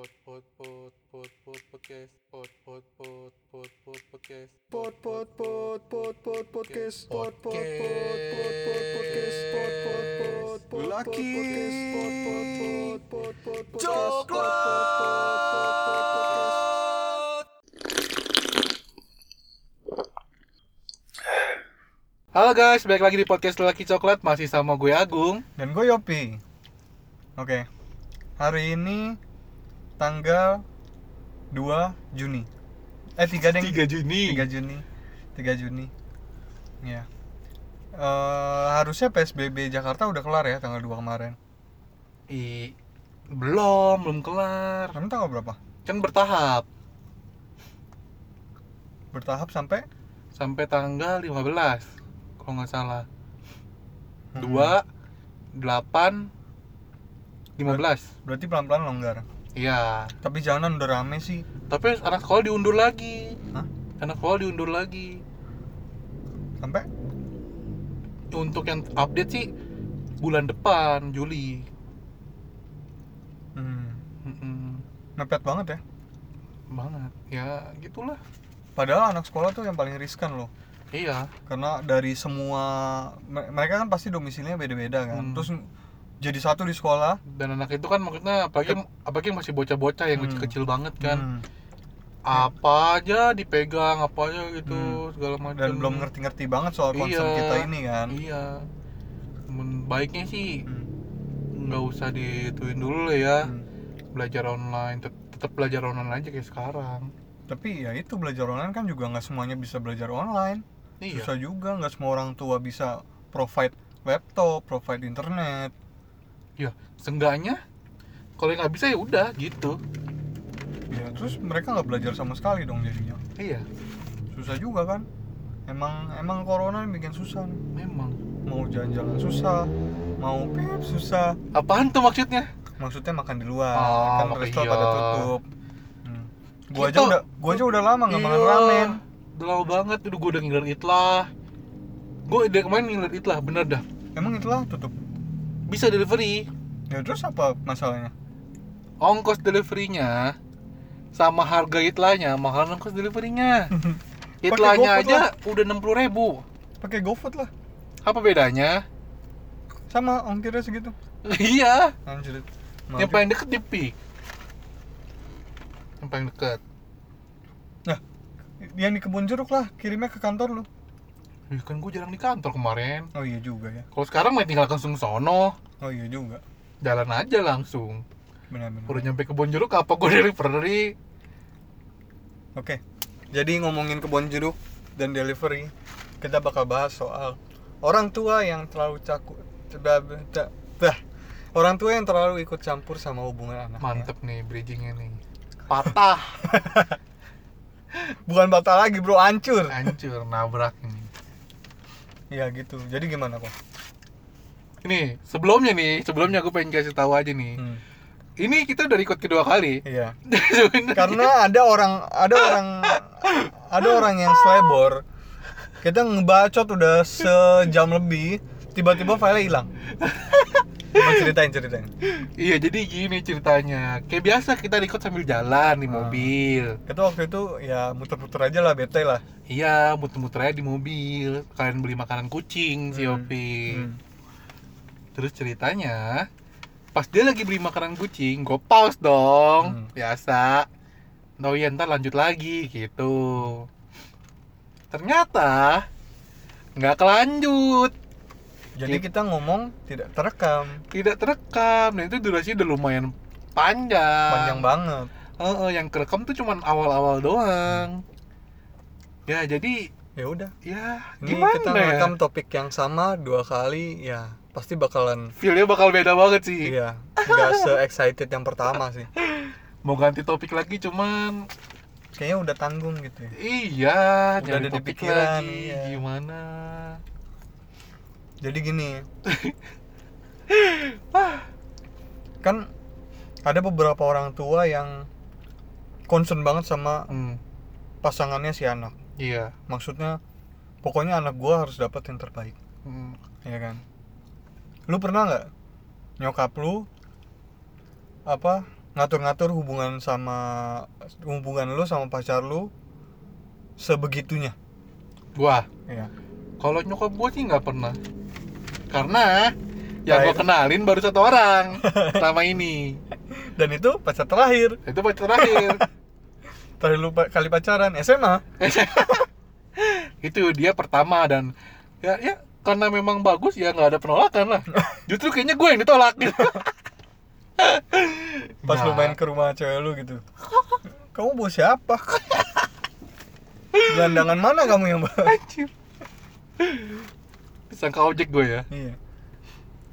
Pot pot pot pot pot podcast. Pot pot pot pot pot podcast. Pot pot pot pot pot podcast pot pot pot pot pot podcast pot pot pot pot Laki. pot pot pot pot pot podcast Coklat. Halo guys, balik lagi di podcast Lelaki Coklat masih sama gue Agung. Dan gue Yopi Oke Hari ini Tanggal 2 Juni Eh 3 deng 3 Juni. 3 Juni 3 Juni Ya Eh, Harusnya PSBB Jakarta udah kelar ya tanggal 2 kemarin I belum, belum kelar. Kamu tanggal berapa? Kan bertahap Bertahap sampai sampai tanggal 15 kalau nggak salah. Hmm. 2 8 15. Berarti pelan-pelan longgar Iya. Tapi jangan udah rame sih Tapi anak sekolah diundur lagi. Hah? Anak sekolah diundur lagi. Sampai Untuk yang update sih bulan depan Juli. hmm. Mepet banget ya Banget. Ya gitulah. Padahal anak sekolah tuh yang paling riskan loh Iya. karena dari semua me- mereka kan pasti domisilinya beda-beda kan Hmm. terus jadi satu di sekolah Dan anak itu kan maksudnya apalagi apalagi masih bocah-bocah yang Hmm. kecil-kecil banget kan. Hmm. Apa aja dipegang, apa aja gitu Hmm. segala macam. dan belum ngerti-ngerti banget soal konsep Iya. kita ini kan Iya. Baiknya sih Hmm. nggak usah dituin dulu lah ya. Hmm. Belajar online, tet- tetap belajar online aja kayak sekarang. tapi ya itu belajar online kan juga nggak semuanya bisa belajar online Iya. susah juga nggak semua orang tua bisa provide laptop provide internet Ya, seenggaknya kalau nggak bisa ya udah gitu. ya terus mereka nggak belajar sama sekali dong jadinya Iya, susah juga kan emang emang corona yang bikin susah nih. memang. mau jalan-jalan susah mau pip susah Apaan tuh maksudnya? maksudnya makan di luar Oh, kan makan- resto iya. pada tutup hmm. gua aja Kita- udah gua aja udah lama nggak makan Iya, ramen Udah lama banget, udah gue udah ngiler itlah. Gue udah kemarin ngiler itlah, bener dah. emang itulah tutup Bisa delivery, ya terus apa masalahnya ongkos deliverynya sama harga itlahnya mahal ongkos deliverynya. Itlahnya GoFood aja udah 60 ribu. pakai GoFood lah Apa bedanya? sama ongkirnya segitu iya, anjir yang paling deket di Pik. Yang paling deket. yang di kebun jeruk lah kirimnya ke kantor lu Ya kan gue jarang di kantor kemarin. oh iya juga ya Kalau sekarang mah tinggal langsung sono, oh iya juga jalan aja langsung. benar-benar Udah nyampe kebun jeruk apa gue delivery? oke jadi ngomongin kebun jeruk dan delivery kita bakal bahas soal orang tua yang terlalu cakup dah orang tua yang terlalu ikut campur sama hubungan anaknya Mantep nih bridgingnya nih. Patah, bukan batal lagi bro hancur hancur, nabrak nih. Ya gitu. Jadi gimana kok Ini sebelumnya nih, sebelumnya gue pengen kasih tahu aja nih. Hmm, Ini kita udah record kedua kali. iya. Karena ada orang ada orang ada orang yang slebor kita ngebacot udah sejam lebih tiba-tiba filenya hilang ceritain ceritain iya, jadi gini ceritanya. Kayak biasa kita record sambil jalan di Ah. mobil. kita waktu itu ya muter-muter aja lah bete lah Iya, muter-muter aja di mobil. Kalian beli makanan kucing si Hmm, Opi. Hmm. Terus ceritanya, pas dia lagi beli makanan kucing, gue pause dong, Hmm. biasa. Oh iya ntar lanjut lagi gitu. Ternyata nggak kelanjut, jadi kita ngomong tidak terekam tidak terekam. Dan itu durasi udah lumayan panjang. panjang banget Heeh, yang kerekam tuh cuman awal-awal doang. Ya jadi ya udah ya ini gimana kita ya? ngerekam topik yang sama dua kali ya pasti bakalan Feelnya bakal beda banget sih. iya nggak se excited yang pertama sih Mau ganti topik lagi cuman kayaknya udah tanggung gitu ya Iya, Udah ada topik pikiran, lagi. iya. Gimana? Jadi gini. Kan ada beberapa orang tua yang concern banget sama Hmm, pasangannya si anak. Iya. maksudnya pokoknya anak gua harus dapat yang terbaik. Hmm, ya kan? Lu pernah nggak? Nyokap lu apa ngatur-ngatur hubungan sama hubungan lu sama pacar lu sebegitunya? Gua? Ya kalau nyokap gua sih nggak pernah karena yang Baik. kenalin baru satu orang selama ini. Dan itu pacar terakhir itu pacar terakhir terakhir lu pa- kali pacaran SMA itu dia pertama dan ya ya karena memang bagus ya nggak ada penolakan lah. Justru kayaknya gue yang ditolak. Gitu pas lu Nah, main ke rumah cewek lu gitu. Kamu bawa siapa? Gelandangan mana kamu yang bawa? Anjir. Disangka ojek gue ya. Iya.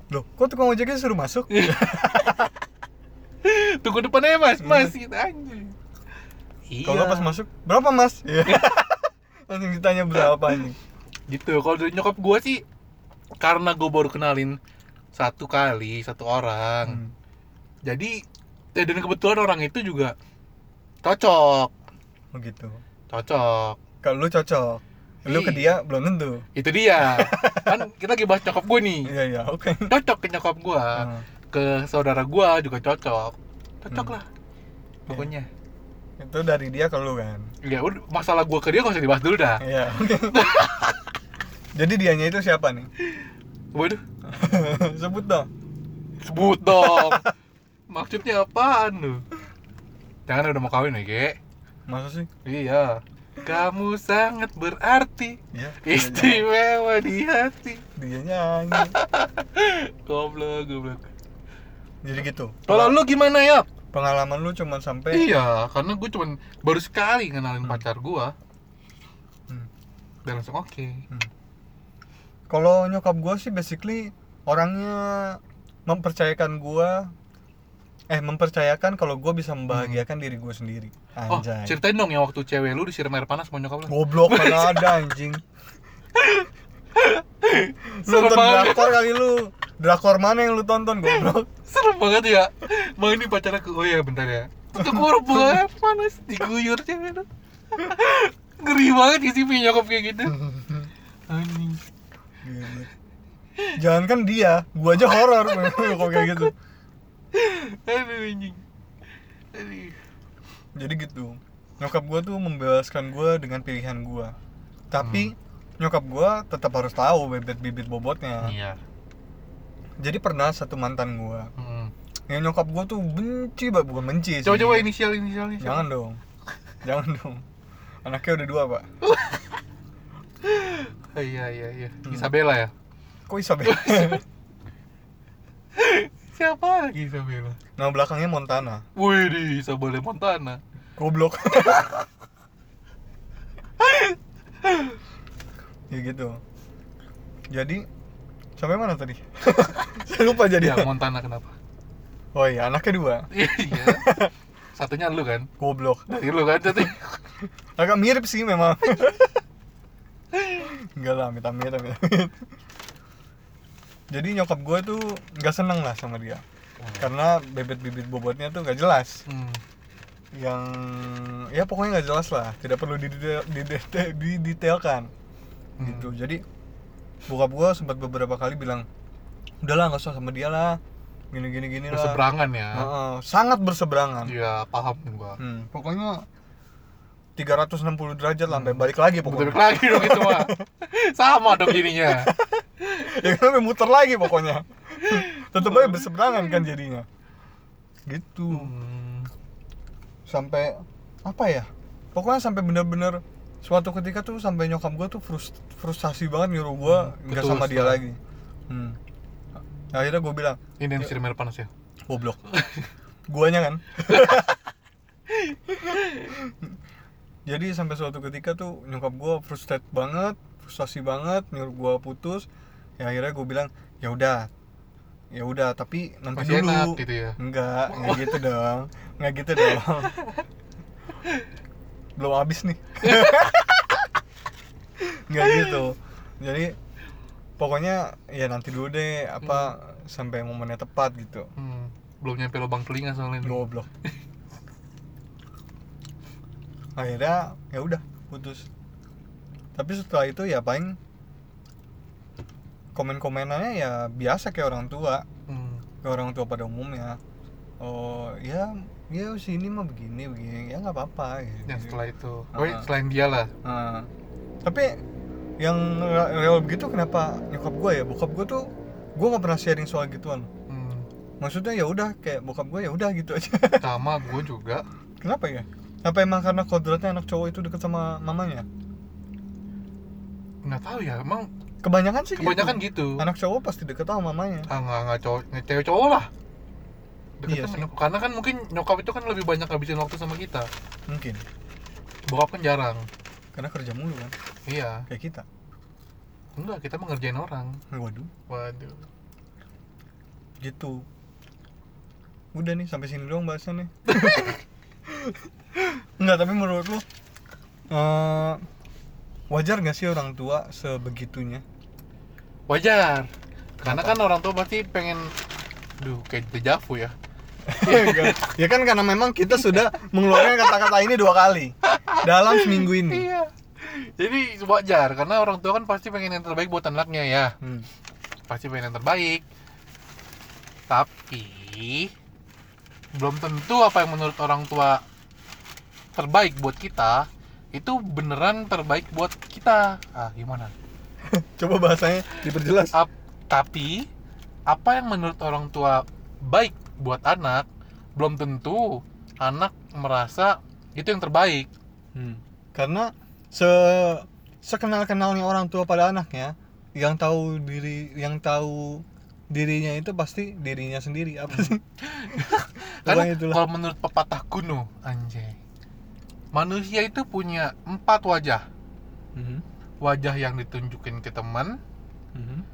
Loh kok tukang ojeknya suruh masuk? Tunggu depannya ya mas mas gitu anjir iya. Kalau pas masuk berapa mas? Iya. langsung ditanya berapa anjing gitu. Kalau dari nyokap gue sih karena gue baru kenalin satu kali satu orang Hmm. jadi ya dan kebetulan orang itu juga cocok. Oh gitu. Cocok. Kalau lu cocok lu ke Iya. dia belum tentu. Itu dia. Kan kita lagi bahas nyokap gue nih. Iya iya oke. Cocok ke nyokap gue Hmm. ke saudara gue juga cocok. Cocok Hmm. lah. Pokoknya. Itu dari dia ke lu kan? Ya udah masalah gue ke dia gak usah dibahas dulu dah. Iya oke. Jadi dianya itu siapa nih? Waduh. Sebut dong. Sebut dong. Maksudnya apaan lu? Jangan udah mau kawin ya Ge masa sih? Iya kamu sangat berarti. Iya istimewa di hati. dia nyanyi. Goblok goblok. Jadi gitu. Kalau lu gimana ya pengalaman lu cuman sampai iya karena gue cuman baru sekali kenalin Hmm. pacar gue Hmm. dan langsung oke. Kalau nyokap gua sih basically orangnya mempercayakan gua eh mempercayakan kalau gua bisa membahagiakan diri gua sendiri. Oh anjay. ceritain dong yang waktu cewek lu disiram air panas sama nyokap lu goblok mana ada anjing. Lu nonton drakor kali lu. Drakor mana yang lu tonton goblok? Serem banget ya. Mau ini pacar aku oh ya bentar ya. Untuk huruf banget panas diguyur cewek lu. Ngeri banget isi punya nyokap kayak gitu. Anjing. Jangan kan dia gua aja horor. Kok kayak gitu aduh anjing. Aduh. Jadi gitu nyokap gua tuh membebaskan gua dengan pilihan gua. Tapi nyokap gua tetap harus tahu bibit-bibit bobotnya. Iya. Jadi pernah satu mantan gua. Hmm. yang nyokap gua tuh benci banget bukan benci sih. Coba inisial inisial inisial. Jangan dong. Jangan dong. Anaknya udah dua pak. Oh, iya iya iya. Hmm. Isabella ya? Kok Isabel siapa lagi Isabella nama belakangnya Montana. Wih di Isabella Montana. Goblok. Ya gitu. Jadi sampai mana tadi? Saya lupa jadi. Ya Montana kenapa? Oh iya anaknya dua. Iya. Satunya lu kan? Goblok. Dari lu kan satu agak mirip sih memang. Enggak lah amit amit amit amit jadi nyokap gue tuh nggak seneng lah sama dia. Karena bibit-bibit bobotnya tuh nggak jelas. Hmm. yang ya pokoknya nggak jelas lah. Tidak perlu didetail, didetail, didetailkan. Hmm. gitu. Jadi bokap gue sempat beberapa kali bilang udahlah nggak usah sama dia lah. Gini gini gini lah. Berseberangan ya? Heeh, sangat berseberangan. Iya paham gua. Hmm, pokoknya 360 derajat lah sampai balik lagi pokoknya. Lagi dong itu mah. Sama dong jadinya. Ya kan muter lagi pokoknya. Tetep aja berseberangan kan jadinya. Gitu. Hmm. sampai apa ya? Pokoknya sampai bener-bener suatu ketika tuh sampai nyokap gue tuh frust- frustasi banget nyuruh gue Hmm, nggak sama dia lagi. Hmm. akhirnya gue bilang ini yang disiram air panas ya? Goblok. Guanya kan jadi sampai suatu ketika tuh nyokap gue frustrated banget frustasi banget nyuruh gue putus. Ya akhirnya gue bilang ya udah ya udah tapi nanti masih dulu. enak gitu ya? Enggak enggak gitu dong enggak gitu dong. Belum habis nih. Enggak gitu. Jadi pokoknya ya nanti dulu deh apa sampai momennya tepat gitu. Hmm. belum nyampe lubang telinga soalnya goblok akhirnya ya udah putus. Tapi setelah itu ya paling komen komenannya ya biasa kayak orang tua. Hmm. kayak orang tua pada umumnya. Oh ya ya sini mah begini begini. Ya nggak apa-apa gitu. yang setelah itu. Ah. oh selain dia lah. Nah, tapi yang re- real begitu kenapa nyokap gue ya? Bokap gue tuh gue nggak pernah sharing soal gituan. Hmm, maksudnya ya udah kayak bokap gue ya udah gitu aja. Sama gue juga. Kenapa ya apa emang karena kodratnya anak cowok itu deket sama mamanya? Nggak tahu ya emang kebanyakan sih kebanyakan gitu. gitu. Anak cowok pasti deket sama mamanya. Ah nggak nggak cowok cewek cowok lah. Deket Iya sama nyokap. karena kan mungkin nyokap itu kan lebih banyak habisin waktu sama kita. Mungkin. Bokap kan jarang. Karena kerja mulu kan? Iya. Kayak kita? Enggak kita mengerjain orang. Waduh. Waduh. Gitu. Udah nih sampai sini doang bahasannya Enggak, tapi menurut lu eh, wajar gak sih orang tua sebegitunya? wajar karena kan orang tua pasti pengen duh kayak dejavu ya Enggak. ya kan karena memang kita sudah mengeluarkan kata-kata ini dua kali dalam seminggu ini. iya jadi wajar karena orang tua kan pasti pengen yang terbaik buat anaknya ya Hmm. pasti pengen yang terbaik tapi belum tentu apa yang menurut orang tua terbaik buat kita itu beneran terbaik buat kita ah gimana Coba bahasanya diperjelas. Ap- tapi apa yang menurut orang tua baik buat anak belum tentu anak merasa itu yang terbaik Hmm. Karena se sekenal-kenalnya orang tua pada anaknya, yang tahu diri yang tahu dirinya itu pasti dirinya sendiri apa sih? karena kalau menurut pepatah kuno anjay manusia itu punya empat wajah Mhm. wajah yang ditunjukin ke teman Mhm.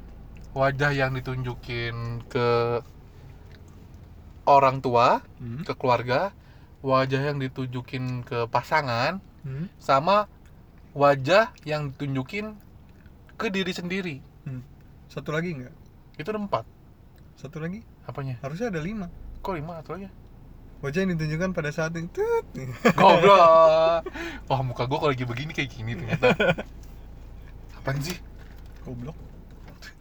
wajah yang ditunjukin ke orang tua Mhm. ke keluarga wajah yang ditunjukin ke pasangan Mhm. sama wajah yang ditunjukin ke diri sendiri Satu lagi nggak? itu ada empat Satu lagi? apanya Harusnya ada lima. kok lima atau aja Wajah yang ditunjukkan pada saat itu. Tut. goblok wah muka gua kalau lagi begini kayak gini ternyata apaan sih Goblok.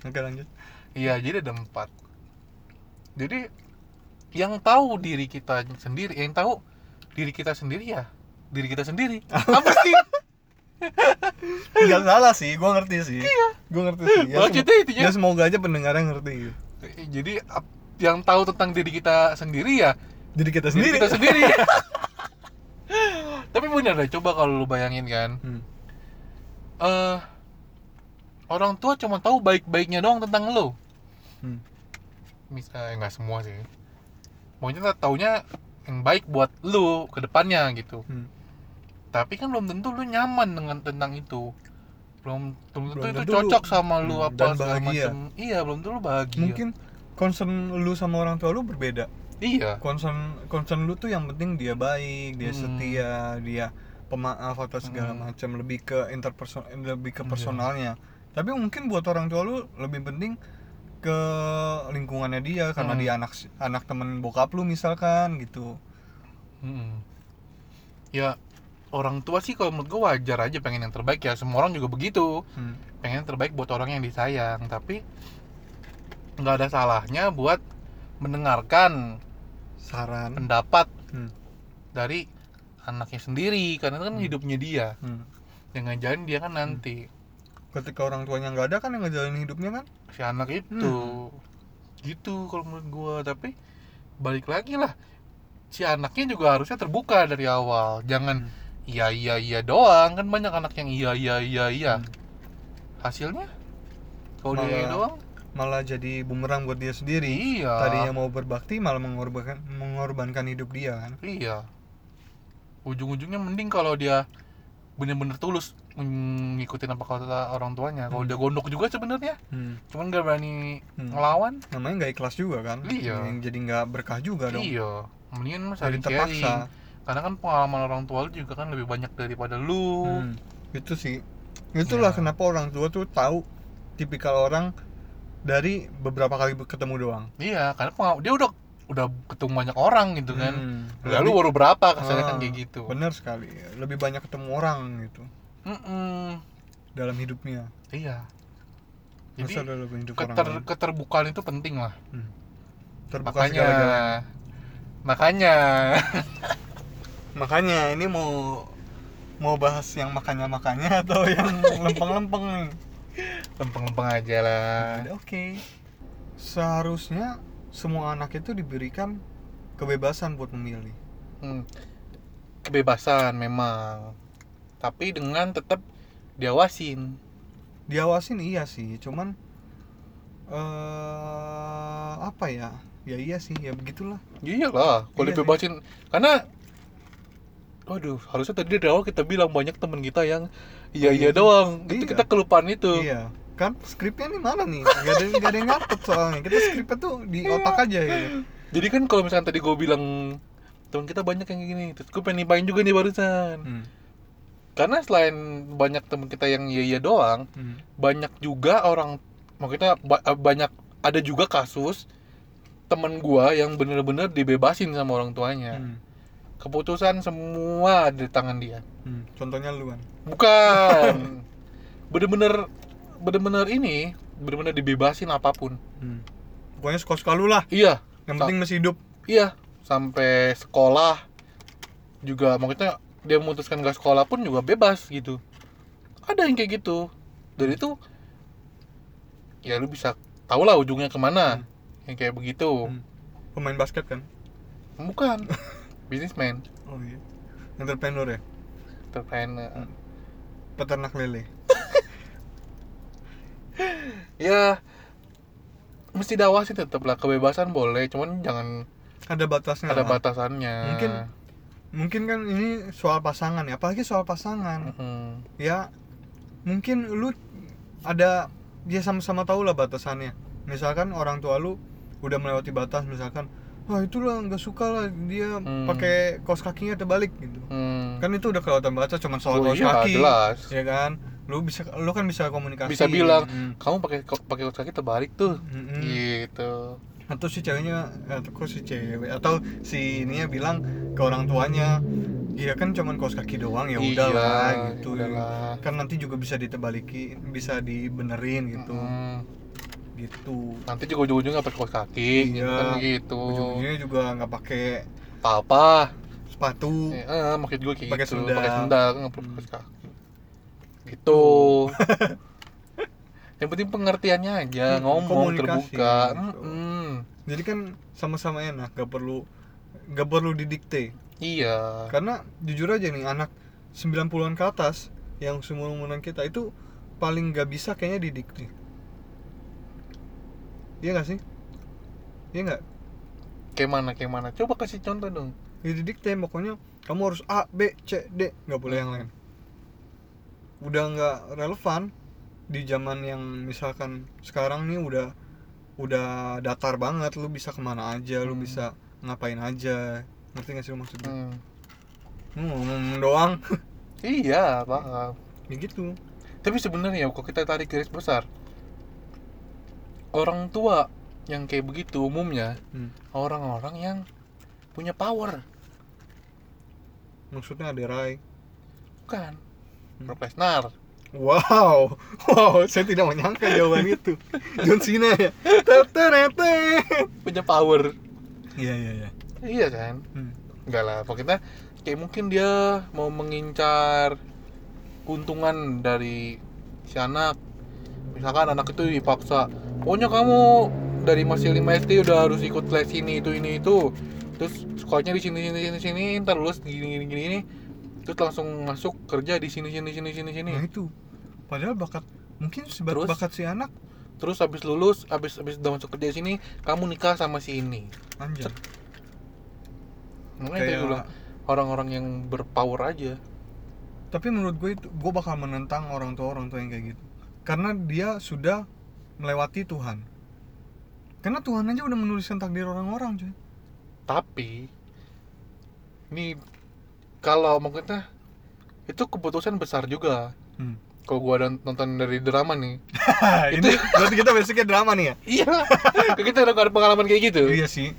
Oke lanjut. iya jadi ada empat jadi yang tahu diri kita sendiri yang tahu diri kita sendiri ya diri kita sendiri apa sih Enggak salah sih, gua ngerti sih. Iya. Gua ngerti sih. Ya, Maksudnya intinya- ya semoga aja pendengarnya ngerti gitu. jadi yang tahu tentang diri kita sendiri ya Jadi kita diri sendiri. kita sendiri tapi bener deh coba kalau lu bayangin kan Hmm. eh orang tua cuma tahu baik-baiknya doang tentang lu Hmm. misalnya nggak semua sih maunya taunya yang baik buat lu ke depannya gitu Hmm. tapi kan belum tentu lu nyaman dengan tentang itu belum belum tentu Belum itu tentu lu- cocok sama lu hmm, apa dan segala bahagia. macem iya belum tentu lu bahagia Mungkin concern lu sama orang tua lu berbeda. Iya Concern concern lu tuh yang penting dia baik, dia Hmm. setia, dia pemaaf atau segala Hmm. macam, lebih ke interperson lebih ke Iya. personalnya. Tapi mungkin buat orang tua lu lebih penting ke lingkungannya dia karena Hmm. dia anak anak temen bokap lu misalkan gitu. Mm-mm. Ya orang tua sih kalau menurut gue wajar aja pengen yang terbaik ya semua orang juga begitu Hmm. pengen yang terbaik buat orang yang disayang tapi nggak ada salahnya buat mendengarkan Saran. pendapat Hmm. dari anaknya sendiri karena itu kan Hmm. hidupnya dia Hmm. jangan jangan dia kan nanti Ketika orang tuanya nggak ada kan yang ngejalanin hidupnya kan? si anak itu gitu kalau menurut gua tapi balik lagi lah si anaknya juga harusnya terbuka dari awal jangan Hmm. iya iya iya doang kan banyak anak yang iya iya iya iya Hmm. hasilnya kalau dia doang Malah jadi bumerang buat dia sendiri. iya Tadinya mau berbakti malah mengorbankan mengorbankan hidup dia kan. iya ujung-ujungnya mending kalau dia bener-bener tulus ngikutin apa kata orang tuanya kalau Hmm. dia gondok juga sebenarnya Hmm. cuman gak berani Hmm. ngelawan Namanya nggak ikhlas juga kan? Iya. Yang jadi nggak berkah juga dong. iya mendingan mas Jadi saling sharing terpaksa. karena kan pengalaman orang tua lu juga kan lebih banyak daripada lu Hmm. Itu sih. Itulah Ya. kenapa orang tua tuh tahu tipikal orang dari beberapa kali ketemu doang. iya karena dia udah udah ketemu banyak orang gitu kan Hmm. lalu Lebih- baru berapa kasarnya kan Ah, kayak gitu Benar sekali. Lebih banyak ketemu orang gitu Mm-mm. dalam hidupnya. iya Masa jadi dalam hidup orang keter lain? keterbukaan itu penting lah Terbuka makanya makanya makanya ini mau mau bahas yang makanya makanya atau yang lempeng-lempeng nih lempeng-lempeng aja lah. Oke. Seharusnya semua anak itu diberikan kebebasan buat memilih. Hmm, kebebasan memang. Tapi dengan tetap diawasin. Diawasin iya sih. Cuman eh apa ya? Ya iya sih ya begitulah. Iyalah kalau Iya sih. dibebasin. Karena waduh harusnya tadi dari awal kita bilang banyak temen kita yang iya Oh, iya iya. doang itu Iya. kita kelupaan itu iya kan skripnya nih mana nih gak ada gak ada yang nyatet soalnya kita skripnya tuh di otak aja gitu jadi kan kalau misalnya tadi gue bilang teman kita banyak yang gini terus gue pengen nimpain juga nih barusan hmm. karena selain banyak temen kita yang iya iya doang Hmm. banyak juga orang maksudnya ba- eh, banyak ada juga kasus temen gua yang bener-bener dibebasin sama orang tuanya Hmm. Keputusan semua ada di tangan dia. Hmm. contohnya lu kan bukan. Bener-bener bener-bener ini bener-bener dibebasin apa pun. Hmm. pokoknya suka-suka lu lah. Iya. Yang penting masih hidup. Iya. Sampai sekolah juga maksudnya dia memutuskan gak sekolah pun juga bebas gitu. Ada yang kayak gitu. Dan itu ya lu bisa tau lah ujungnya ke mana yang kayak begitu. Hmm. pemain basket kan? Bukan bisnismen oh iya. Entrepreneur ya? Entrepreneur. Peternak lele. Ya mesti diawasin tetap lah. Kebebasan boleh cuman jangan ada batasnya ada lah. batasannya. Mungkin mungkin kan ini soal pasangan ya. Apalagi soal pasangan. Mhm. ya mungkin lu ada dia sama-sama tahu lah batasannya. Misalkan orang tua lu udah melewati batas misalkan wah itulah nggak suka lah dia Hmm. pakai kaos kakinya terbalik gitu Hmm. kan itu udah kelewatan batas cuma soal Oh kaos iya, kaki jelas. ya kan lu bisa lu kan bisa komunikasi bisa bilang Hmm. kamu pakai pakai kaos kaki terbalik tuh Mm-mm. gitu atau si ceweknya atau kok si cewek atau si ininya bilang ke orang tuanya iya kan cuman kaos kaki doang ya Iya, udahlah gitu udahlah. kan nanti juga bisa ditebalikin bisa dibenerin gitu Mm. Gitu nanti juga ujung-ujungnya pakai kaos kaki gitu Iya. kan gitu ujung-ujungnya juga nggak pakai apa sepatu eh, eh, maksud gue kayak Pakai gitu sendal. pakai sendal nggak perlu Hmm. kaos kaki gitu yang penting pengertiannya aja Hmm, ngomong terbuka gitu. Mm-mm. jadi kan sama-sama enak gak perlu gak perlu didikte iya karena jujur aja nih anak 90-an ke atas yang seumuran kita itu paling gak bisa kayaknya didikte iya gak sih? Iya nggak? Kayak mana kayak mana coba kasih contoh dong. Ya didikte pokoknya kamu harus A B C D. Nggak boleh yang lain. Udah nggak relevan di zaman yang misalkan sekarang nih udah udah datar banget. Lu bisa ke mana aja lu Hmm. bisa ngapain aja. Ngerti gak sih lu maksudnya? Hmm. lu ngomong doang. Iya paham. Ya gitu. Tapi sebenarnya kalau kita tarik garis besar orang tua yang kayak begitu umumnya Hmm. orang-orang yang punya power. Maksudnya ada Rai bukan. Hmm. Brock Lesnar. Wow. Wow saya tidak menyangka jawaban itu. John Cena ya. Teterete. punya power. Iya iya iya. Iya kan? Hmm. enggak lah pokoknya kayak mungkin dia mau mengincar keuntungan dari si anak. Misalkan anak itu dipaksa pokoknya kamu dari masih 5 SD udah harus ikut les ini itu ini itu. Terus sekolahnya di sini sini sini sini ntar lulus gini gini gini, gini. Terus langsung masuk kerja di sini sini sini sini sini. Nah itu. Padahal bakat mungkin sebat Terus? bakat si anak. Terus habis lulus habis habis udah masuk kerja di sini kamu nikah sama si ini. Anjir makanya kayak bilang orang-orang yang berpower aja. Tapi menurut gue itu gue bakal menentang orang tua orang tua yang kayak gitu. Karena dia sudah melewati Tuhan. Karena Tuhan aja udah menuliskan takdir orang-orang cuy. Tapi ini kalau maksudnya itu keputusan besar juga. Hmm. kalau gua nonton dari drama nih. Ini berarti kita basicnya drama nih ya? Iya. Kita udah ada pengalaman kayak gitu. Iya sih.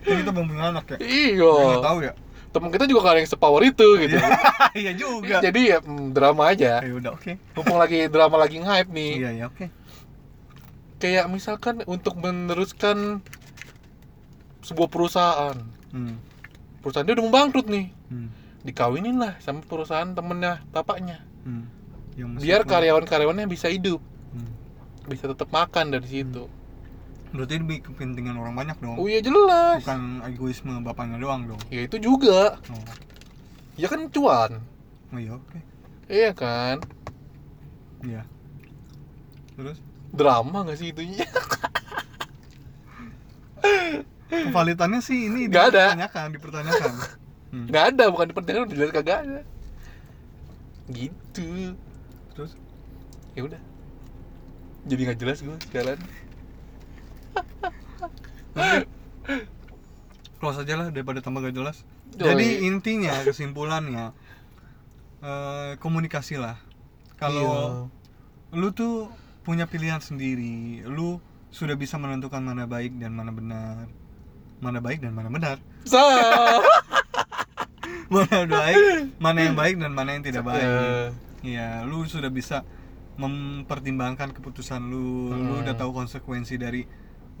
Kan kita belum punya anak ya? Iya. Nggak tahu ya? Temen kita juga gak ada yang sepower itu gitu. Iya juga. Jadi ya mm, drama aja. Ya udah oke. Mumpung lagi drama lagi hype nih. Iya ya oke kayak misalkan untuk meneruskan sebuah perusahaan Hmm. perusahaan dia udah mau bangkrut nih Hmm. dikawinin lah sama perusahaan temennya bapaknya Hmm. Yang biar karyawan-karyawannya bisa hidup Hmm. bisa tetap makan dari situ Berarti demi kepentingan orang banyak dong. oh iya jelas Bukan egoisme bapaknya doang dong. ya itu juga Oh, ya kan cuan oh iya oke. iya kan Iya. Terus drama gak sih itunya kevalitannya sih ini Nggak ada. dipertanyakan, dipertanyakan. Hmm. nggak ada bukan di pertanyaan udah jelas kagak ada gitu Terus ya udah jadi nggak jelas gue sekarang close aja lah daripada tambah gak jelas. Oh, Jadi iya. intinya kesimpulannya eh, komunikasi lah. Kalau lu tuh punya pilihan sendiri, lu sudah bisa menentukan mana baik dan mana benar. Mana baik dan mana benar. Sa Mana baik, mana yang baik dan mana yang tidak baik. Ya. Iya, lu sudah bisa mempertimbangkan keputusan lu, lu Hmm. udah tahu konsekuensi dari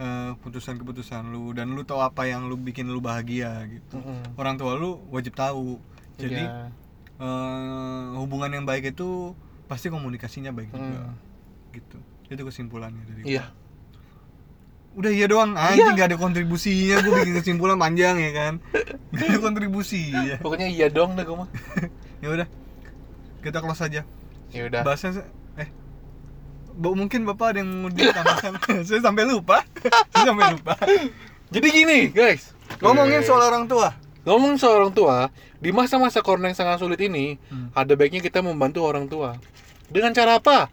eh, keputusan-keputusan lu dan lu tahu apa yang lu bikin lu bahagia gitu. Mm-mm. Orang tua lu wajib tahu. Jadi Iya. eh, hubungan yang baik itu pasti komunikasinya baik juga. Hmm. Gitu. Itu kesimpulannya dari iya Udah iya doang, anjing gak ada kontribusinya, gue bikin kesimpulan panjang ya kan. Gak ada kontribusi ya. pokoknya iya dong deh gue mah Ya udah. Kita close aja. ya udah Bahasnya eh mungkin Bapak ada yang mau ditambahkan. Saya sampai lupa. Saya sampai lupa. jadi gini guys Ngomongin soal orang tua. ngomong soal orang tua di masa-masa corona yang sangat sulit ini Hmm. ada baiknya kita membantu orang tua dengan cara apa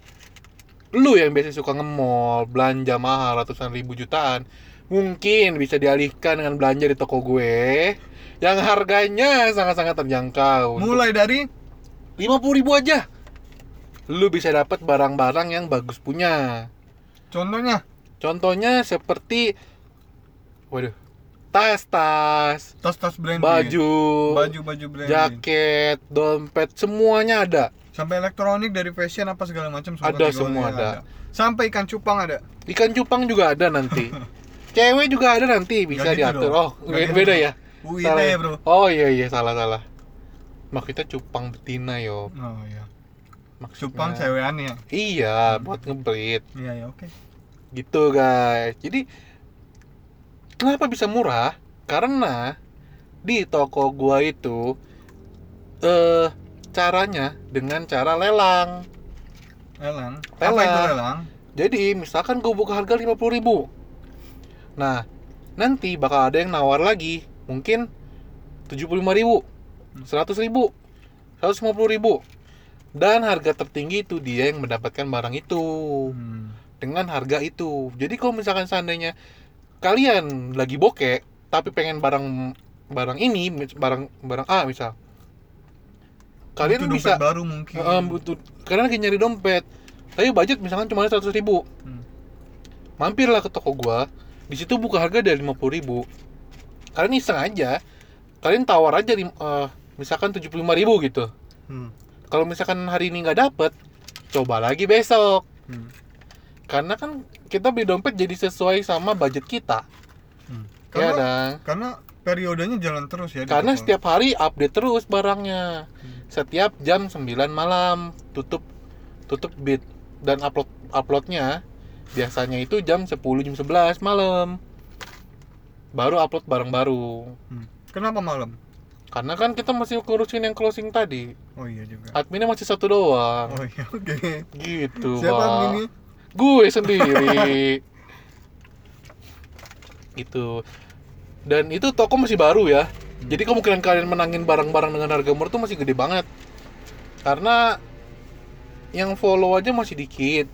lu yang biasa suka nge-mall belanja mahal ratusan ribu jutaan. Mungkin bisa dialihkan dengan belanja di toko gue yang harganya sangat-sangat terjangkau. Mulai dari lima puluh ribu aja. Lu bisa dapat barang-barang yang bagus punya. Contohnya? Contohnya seperti waduh tas-tas tas-tas branded. baju Baju-baju branded. jaket dompet semuanya ada Sampai elektronik dari fashion apa segala macam semua Ada, semua ada. Sampai ikan cupang ada. ikan cupang juga ada nanti cewek juga ada nanti bisa gitu diatur dong. oh Nggak be- gitu beda ya Salah ya, Bro. oh iya iya salah salah maksudnya cupang betina yo Oh iya. maksudnya Cupang cewekannya. iya buat ngebreed Iya ya, oke. gitu guys jadi kenapa bisa murah karena di toko gua itu eh caranya dengan cara lelang Lelang. Apa Lelang. itu lelang? jadi misalkan gua buka harga 50.000 nah nanti bakal ada yang nawar lagi mungkin 75.000 100.000 150.000 dan harga tertinggi itu dia yang mendapatkan barang itu Hmm. dengan harga itu. Jadi kalau misalkan seandainya kalian lagi bokeh tapi pengen barang barang ini barang barang A misal. Kalian Butuh bisa baru mungkin. eh, butuh kalian lagi nyari dompet. Tapi budget misalkan cuma 100 ribu. Hmm. Mampirlah ke toko gua. Di situ buka harga dari 50 ribu. Kalian iseng aja. Kalian tawar aja eh, misalkan 75 ribu gitu. Hmm. Kalau misalkan hari ini nggak dapet, coba lagi besok. Hmm. Karena kan kita beli dompet jadi sesuai sama budget kita. Hmm. Ya Karena, dang. karena periodenya jalan terus ya. di Karena setiap hari update terus barangnya. Setiap jam 9 malam tutup tutup bit dan upload uploadnya biasanya itu jam 10 jam 11 malam. Baru upload barang baru. Hmm. Kenapa malam? Karena kan kita masih ngurusin yang closing tadi. Oh iya juga. Adminnya masih satu doang. Oh iya, oke. Gitu, Siapa Pak. Gue sendiri. Gitu. Dan itu toko masih baru ya. Jadi kemungkinan kalian menangin barang-barang dengan harga murah tuh masih gede banget. Karena yang follow aja masih dikit.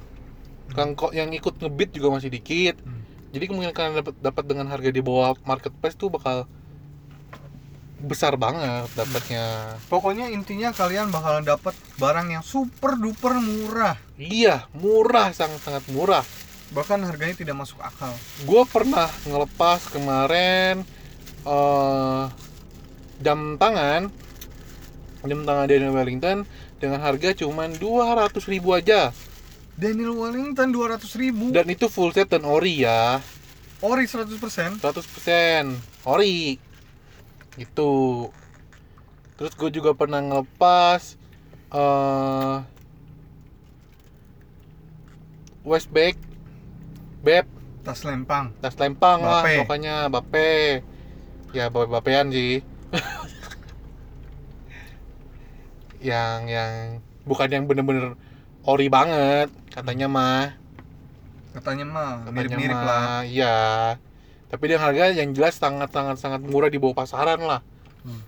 Yang kok yang ikut ngebit juga masih dikit. Hmm. jadi kemungkinan kalian dapat dapat dengan harga di bawah marketplace tuh bakal besar banget dapatnya. Pokoknya intinya kalian bakalan dapat barang yang super duper murah. iya murah sangat sangat murah. Bahkan harganya tidak masuk akal. gue pernah ngelepas kemarin eh jam tangan jam tangan Daniel Wellington dengan harga cuman 200 ribu aja. Daniel Wellington 200 ribu. Dan itu full set dan ori ya. Ori 100% 100% ori Itu. Terus gue juga pernah ngelepas eh waist bag, beb, tas lempang tas lempang lah Bape. pokoknya bape. Ya bape bapean sih. yang yang bukan yang bener-bener ori banget katanya mah katanya mah mirip-mirip lah iya tapi dengan harga yang jelas sangat sangat sangat murah di bawah pasaran lah. Hmm.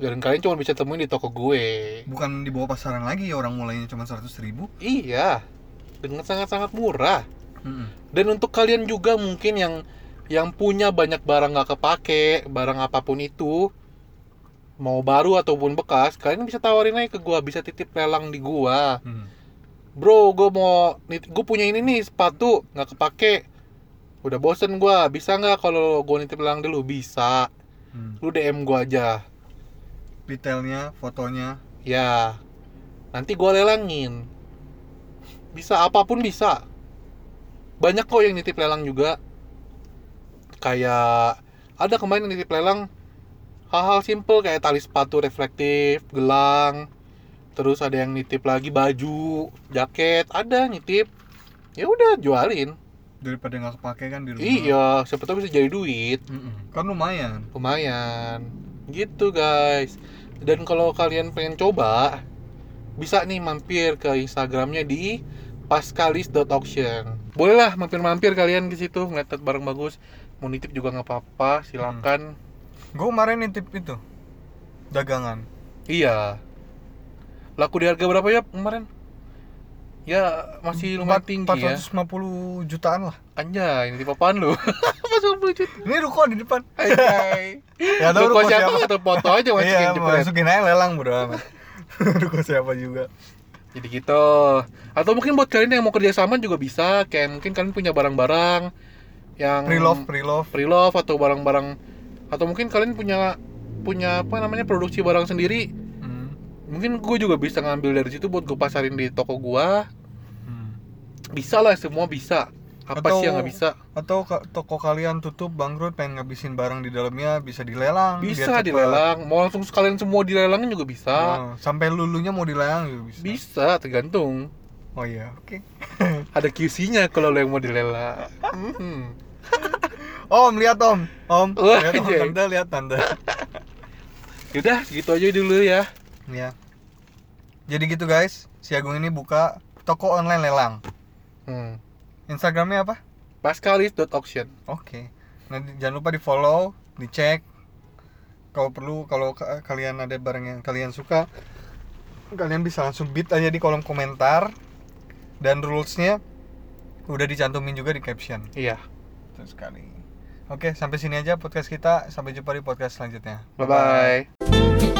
dan kalian cuma bisa temuin di toko gue. Bukan di bawah pasaran lagi ya orang mulainya cuma 100 ribu? Iya. Dengan sangat sangat murah dan untuk kalian juga mungkin yang yang punya banyak barang nggak kepake barang apa pun itu mau baru ataupun bekas kalian bisa tawarin aja ke gua bisa titip lelang di gua. Bro gue mau gue punya ini nih sepatu nggak kepake udah bosen gua bisa nggak kalau gue nitip lelang dulu? Bisa. Lu dm gua aja. Detailnya fotonya. Ya. Nanti gua lelangin. Bisa apa pun bisa. Banyak kok yang nitip lelang juga. Kayak ada kemarin yang nitip lelang hal-hal simple kayak tali sepatu reflektif gelang terus ada yang nitip lagi baju jaket ada nitip. Ya udah jualin daripada nggak kepake kan di rumah. Iya siapa tahu bisa jadi duit. Mm-mm. kan lumayan. Lumayan. Gitu guys. Dan kalau kalian pengen coba bisa nih mampir ke instagramnya di paskalis.auction bolehlah mampir-mampir kalian ke situ ngeliat barang bagus. Mau nitip juga nggak apa-apa silakan. Gue kemarin nitip itu dagangan. Iya. Laku di harga berapa ya kemarin ya masih lumayan Empat- tinggi ya 450 jutaan lah anjay nitip apaan lu masuk budget ini ruko di depan anjay Ya, tahu Ruko ruko siapa siapa. atau foto aja masukin iya jepret. masukin aja lelang bro amat ruko siapa juga Jadi gitu. Atau mungkin buat kalian yang mau kerja sama juga bisa. Kayak mungkin kalian punya barang-barang yang pre-love pre-love pre-love atau barang-barang atau mungkin kalian punya punya apa namanya produksi barang sendiri. Mungkin gue juga bisa ngambil dari situ buat gue pasarin di toko gua. Hmm. Bisa lah semua bisa. Apa Atau- sih yang nggak bisa? atau toko kalian tutup bangkrut pengen ngabisin barang di dalamnya bisa dilelang Bisa dilelang. Mau langsung sekalian semua dilelangin juga bisa. Oh, sampai lulunya mau dilelang juga bisa Bisa, tergantung. oh iya oke Ada QC-nya kalau lo yang mau dilelang. Hmm. om lihat om om lihat om tante lihat tante Yaudah, gitu aja dulu ya. Ya jadi gitu guys. Si Agung ini buka toko online lelang. Hmm. Instagramnya apa? Paskalis.auction. oke. Nanti jangan lupa di follow dicek kalau perlu kalau ka- kalian ada barang yang kalian suka kalian bisa langsung bid aja di kolom komentar. Dan rulesnya udah dicantumin juga di caption. Iya. Betul sekali. Oke sampai sini aja podcast kita. Sampai jumpa di podcast selanjutnya. Bye bye.